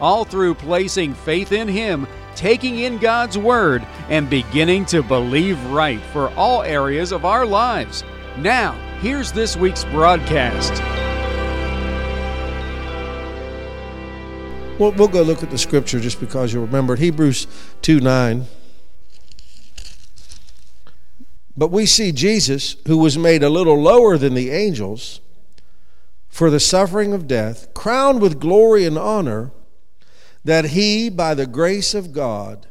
all through placing faith in Him, taking in God's Word, and beginning to believe right for all areas of our lives. Now, here's this week's broadcast. We'll, we'll go look at the scripture just because you'll remember it. Hebrews 2 9. But we see Jesus, who was made a little lower than the angels for the suffering of death, crowned with glory and honor that he, by the grace of God,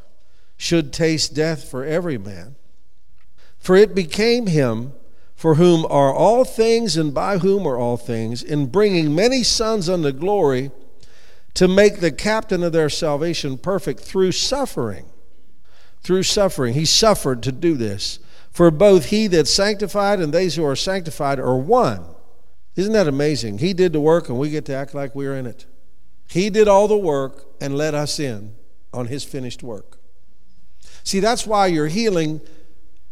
should taste death for every man. For it became him, for whom are all things and by whom are all things, in bringing many sons unto glory, to make the captain of their salvation perfect through suffering. Through suffering. He suffered to do this. For both he that sanctified and those who are sanctified are one. Isn't that amazing? He did the work and we get to act like we're in it. He did all the work and let us in on His finished work. See, that's why your healing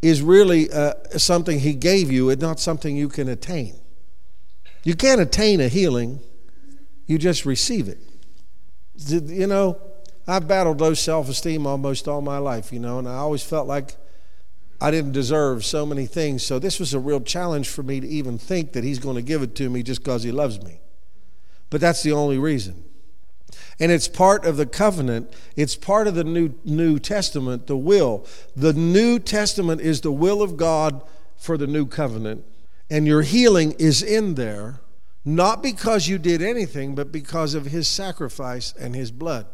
is really uh, something He gave you, and not something you can attain. You can't attain a healing, you just receive it. You know, I've battled low self esteem almost all my life, you know, and I always felt like I didn't deserve so many things. So this was a real challenge for me to even think that He's going to give it to me just because He loves me. But that's the only reason and it's part of the covenant. It's part of the New, New Testament, the will. The New Testament is the will of God for the new covenant, and your healing is in there, not because you did anything, but because of His sacrifice and His blood.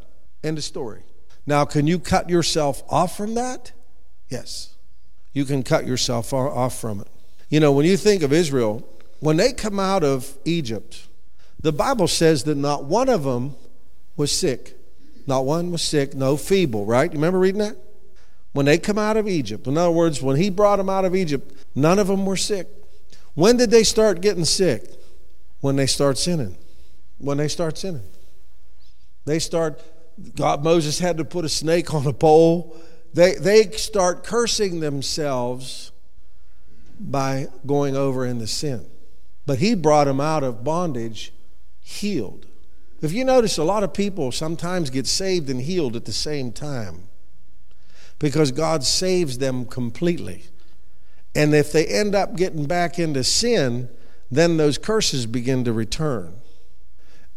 End of story. Now, can you cut yourself off from that? Yes. You can cut yourself off from it. You know, when you think of Israel, when they come out of Egypt, the Bible says that not one of them was sick. Not one was sick, no feeble, right? You remember reading that? When they come out of Egypt, in other words, when he brought them out of Egypt, none of them were sick. When did they start getting sick? When they start sinning. When they start sinning. They start, God, Moses had to put a snake on a pole. They, they start cursing themselves by going over into sin. But he brought them out of bondage healed. If you notice, a lot of people sometimes get saved and healed at the same time because God saves them completely. And if they end up getting back into sin, then those curses begin to return.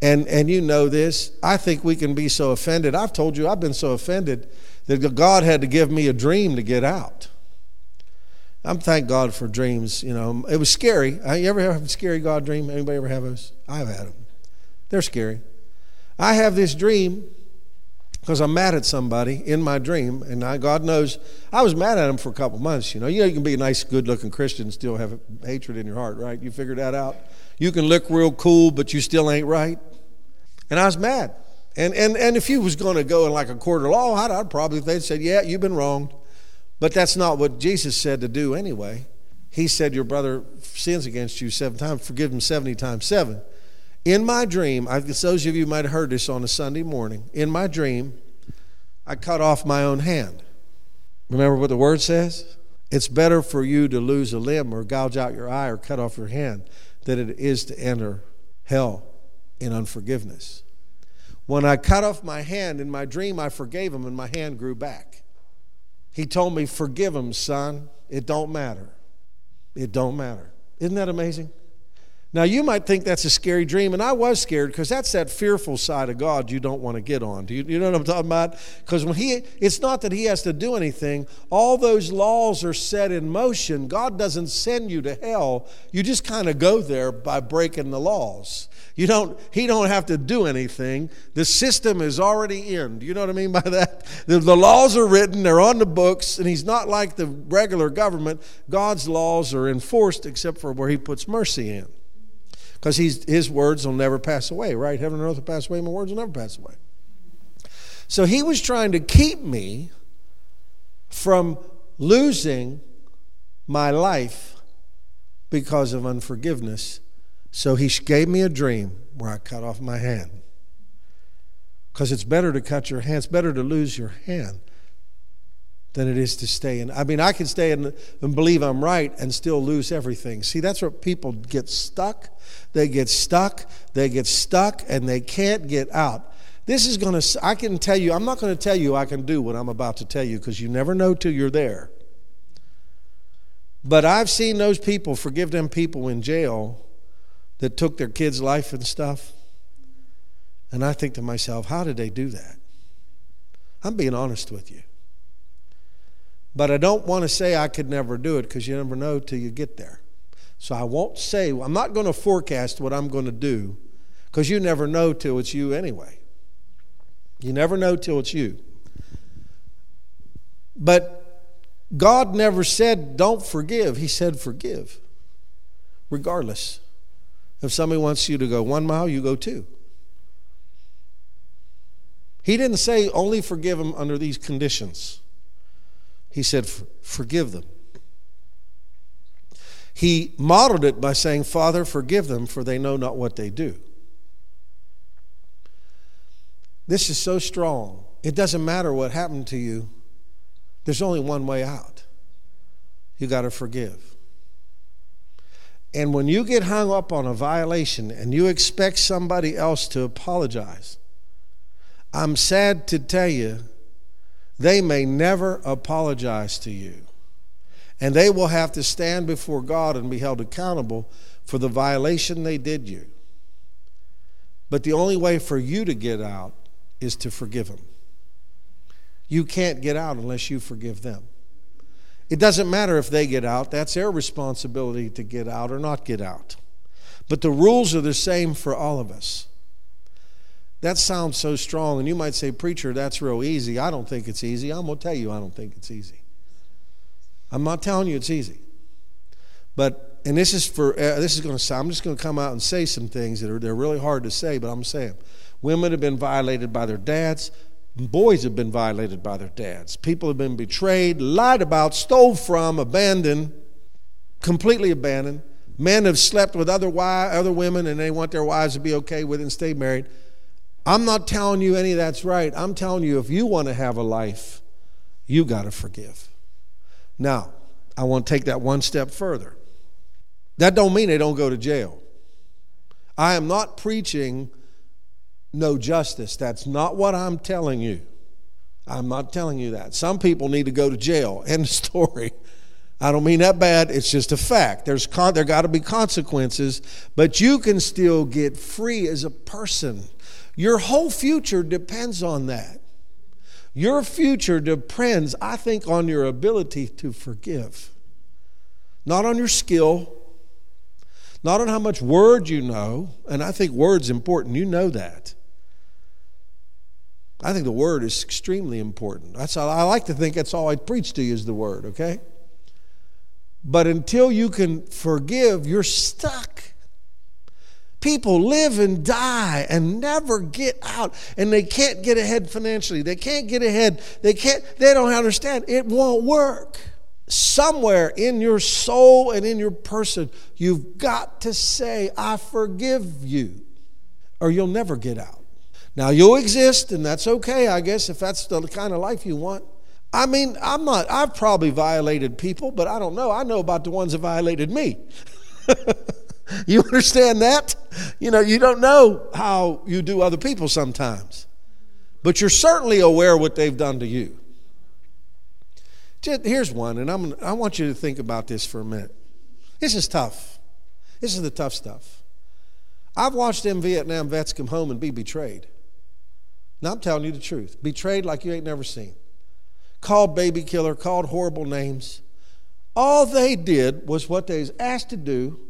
And, and you know this. I think we can be so offended. I've told you I've been so offended that God had to give me a dream to get out. I'm thank God for dreams. You know, it was scary. You ever have a scary God dream? Anybody ever have those? I've had them. They're scary. I have this dream because I'm mad at somebody in my dream, and I, God knows I was mad at him for a couple months. You know, you know, you can be a nice, good-looking Christian and still have hatred in your heart, right? You figured that out. You can look real cool, but you still ain't right. And I was mad. And and and if you was going to go in like a court of law, I'd, I'd probably they'd said, "Yeah, you've been wronged," but that's not what Jesus said to do anyway. He said, "Your brother sins against you seven times, forgive him seventy times seven. In my dream, I, guess those of you might have heard this on a Sunday morning. In my dream, I cut off my own hand. Remember what the word says? It's better for you to lose a limb or gouge out your eye or cut off your hand than it is to enter hell in unforgiveness. When I cut off my hand in my dream, I forgave him and my hand grew back. He told me, Forgive him, son. It don't matter. It don't matter. Isn't that amazing? Now, you might think that's a scary dream, and I was scared because that's that fearful side of God you don't want to get on. Do you, you know what I'm talking about? Because when He, it's not that He has to do anything, all those laws are set in motion. God doesn't send you to hell, you just kind of go there by breaking the laws. You don't, he don't have to do anything. The system is already in. Do you know what I mean by that? The, the laws are written, they're on the books, and he's not like the regular government. God's laws are enforced except for where he puts mercy in because his words will never pass away, right? Heaven and earth will pass away, my words will never pass away. So he was trying to keep me from losing my life because of unforgiveness. So he gave me a dream where I cut off my hand. Because it's better to cut your hand, it's better to lose your hand than it is to stay in. I mean, I can stay in and believe I'm right and still lose everything. See, that's where people get stuck. They get stuck, they get stuck, and they can't get out. This is going to, I can tell you, I'm not going to tell you I can do what I'm about to tell you because you never know till you're there. But I've seen those people, forgive them people in jail that took their kids' life and stuff. And I think to myself, how did they do that? I'm being honest with you. But I don't want to say I could never do it because you never know till you get there. So I won't say, I'm not going to forecast what I'm going to do because you never know till it's you anyway. You never know till it's you. But God never said, don't forgive. He said, forgive, regardless. If somebody wants you to go one mile, you go two. He didn't say only forgive them under these conditions. He said, forgive them. He modeled it by saying, Father, forgive them, for they know not what they do. This is so strong. It doesn't matter what happened to you, there's only one way out. You got to forgive. And when you get hung up on a violation and you expect somebody else to apologize, I'm sad to tell you, they may never apologize to you. And they will have to stand before God and be held accountable for the violation they did you. But the only way for you to get out is to forgive them. You can't get out unless you forgive them. It doesn't matter if they get out, that's their responsibility to get out or not get out. But the rules are the same for all of us. That sounds so strong, and you might say, Preacher, that's real easy. I don't think it's easy. I'm going to tell you, I don't think it's easy. I'm not telling you it's easy. But, and this is for, uh, this is going to I'm just going to come out and say some things that are they're really hard to say, but I'm saying. Women have been violated by their dads. Boys have been violated by their dads. People have been betrayed, lied about, stole from, abandoned, completely abandoned. Men have slept with other, other women and they want their wives to be okay with it and stay married. I'm not telling you any that's right. I'm telling you if you want to have a life, you got to forgive. Now, I want to take that one step further. That don't mean they don't go to jail. I am not preaching no justice. That's not what I'm telling you. I'm not telling you that. Some people need to go to jail. End of story. I don't mean that bad. It's just a fact. There's con- there got to be consequences, but you can still get free as a person. Your whole future depends on that. Your future depends, I think, on your ability to forgive, not on your skill, not on how much word you know. And I think word's important. You know that. I think the word is extremely important. That's all, I like to think that's all I preach to you is the word, okay? But until you can forgive, you're stuck. People live and die and never get out, and they can't get ahead financially. They can't get ahead. They can't, they don't understand. It won't work. Somewhere in your soul and in your person, you've got to say, I forgive you, or you'll never get out. Now, you'll exist, and that's okay, I guess, if that's the kind of life you want. I mean, I'm not, I've probably violated people, but I don't know. I know about the ones that violated me. You understand that? You know, you don't know how you do other people sometimes, but you're certainly aware what they've done to you. Here's one, and I'm, I want you to think about this for a minute. This is tough. This is the tough stuff. I've watched them Vietnam vets come home and be betrayed. Now I'm telling you the truth. Betrayed like you ain't never seen. Called baby killer, called horrible names. All they did was what they was asked to do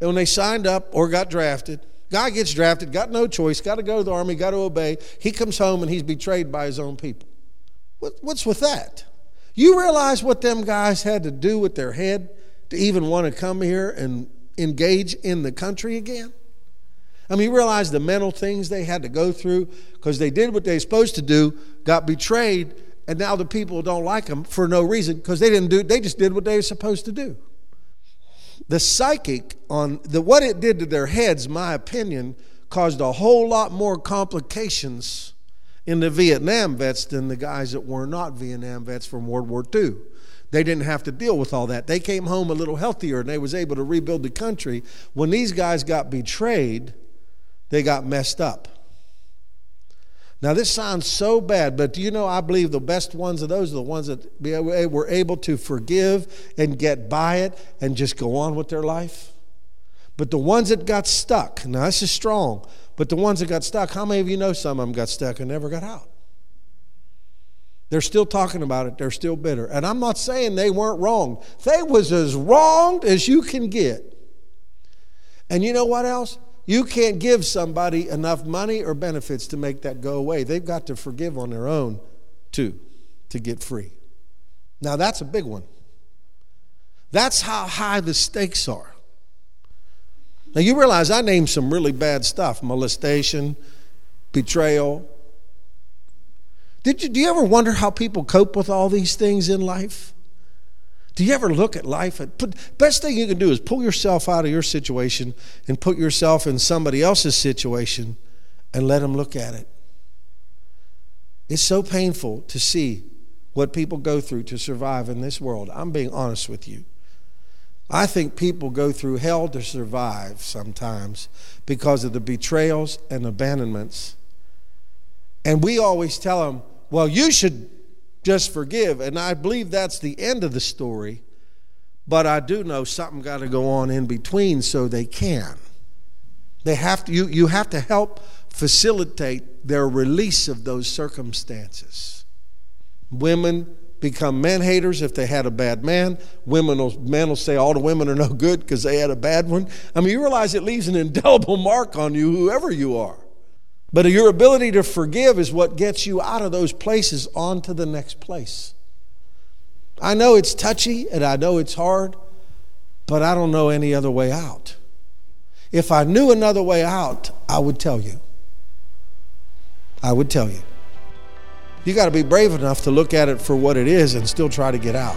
and when they signed up or got drafted, guy gets drafted, got no choice, got to go to the army, got to obey. He comes home and he's betrayed by his own people. What, what's with that? You realize what them guys had to do with their head to even want to come here and engage in the country again? I mean, you realize the mental things they had to go through because they did what they were supposed to do, got betrayed, and now the people don't like them for no reason because they didn't do. They just did what they were supposed to do. The psychic on the what it did to their heads, my opinion, caused a whole lot more complications in the Vietnam vets than the guys that were not Vietnam vets from World War II. They didn't have to deal with all that. They came home a little healthier and they was able to rebuild the country. When these guys got betrayed, they got messed up. Now, this sounds so bad, but do you know I believe the best ones of those are the ones that eh, were able to forgive and get by it and just go on with their life? But the ones that got stuck, now this is strong, but the ones that got stuck, how many of you know some of them got stuck and never got out? They're still talking about it. They're still bitter. And I'm not saying they weren't wrong. They was as wronged as you can get. And you know what else? You can't give somebody enough money or benefits to make that go away. They've got to forgive on their own too to get free. Now that's a big one. That's how high the stakes are. Now you realize I named some really bad stuff molestation, betrayal. Did you, do you ever wonder how people cope with all these things in life? Do you ever look at life? Put, best thing you can do is pull yourself out of your situation and put yourself in somebody else's situation and let them look at it. It's so painful to see what people go through to survive in this world. I'm being honest with you. I think people go through hell to survive sometimes because of the betrayals and abandonments. And we always tell them, well, you should just forgive. And I believe that's the end of the story. But I do know something got to go on in between so they can. They have to, you, you have to help facilitate their release of those circumstances. Women become man haters if they had a bad man. Women will, men will say all the women are no good because they had a bad one. I mean, you realize it leaves an indelible mark on you, whoever you are. But your ability to forgive is what gets you out of those places onto the next place. I know it's touchy and I know it's hard, but I don't know any other way out. If I knew another way out, I would tell you. I would tell you. You got to be brave enough to look at it for what it is and still try to get out.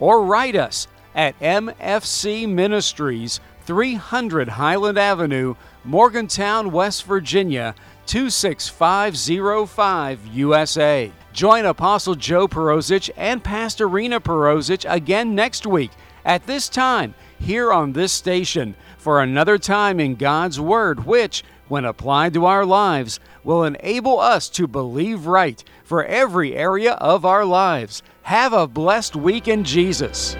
or write us at MFC Ministries, 300 Highland Avenue, Morgantown, West Virginia, 26505 USA. Join Apostle Joe Perozich and Pastor Rena Perozich again next week at this time here on this station for another time in God's Word, which, when applied to our lives, will enable us to believe right for every area of our lives. Have a blessed week in Jesus.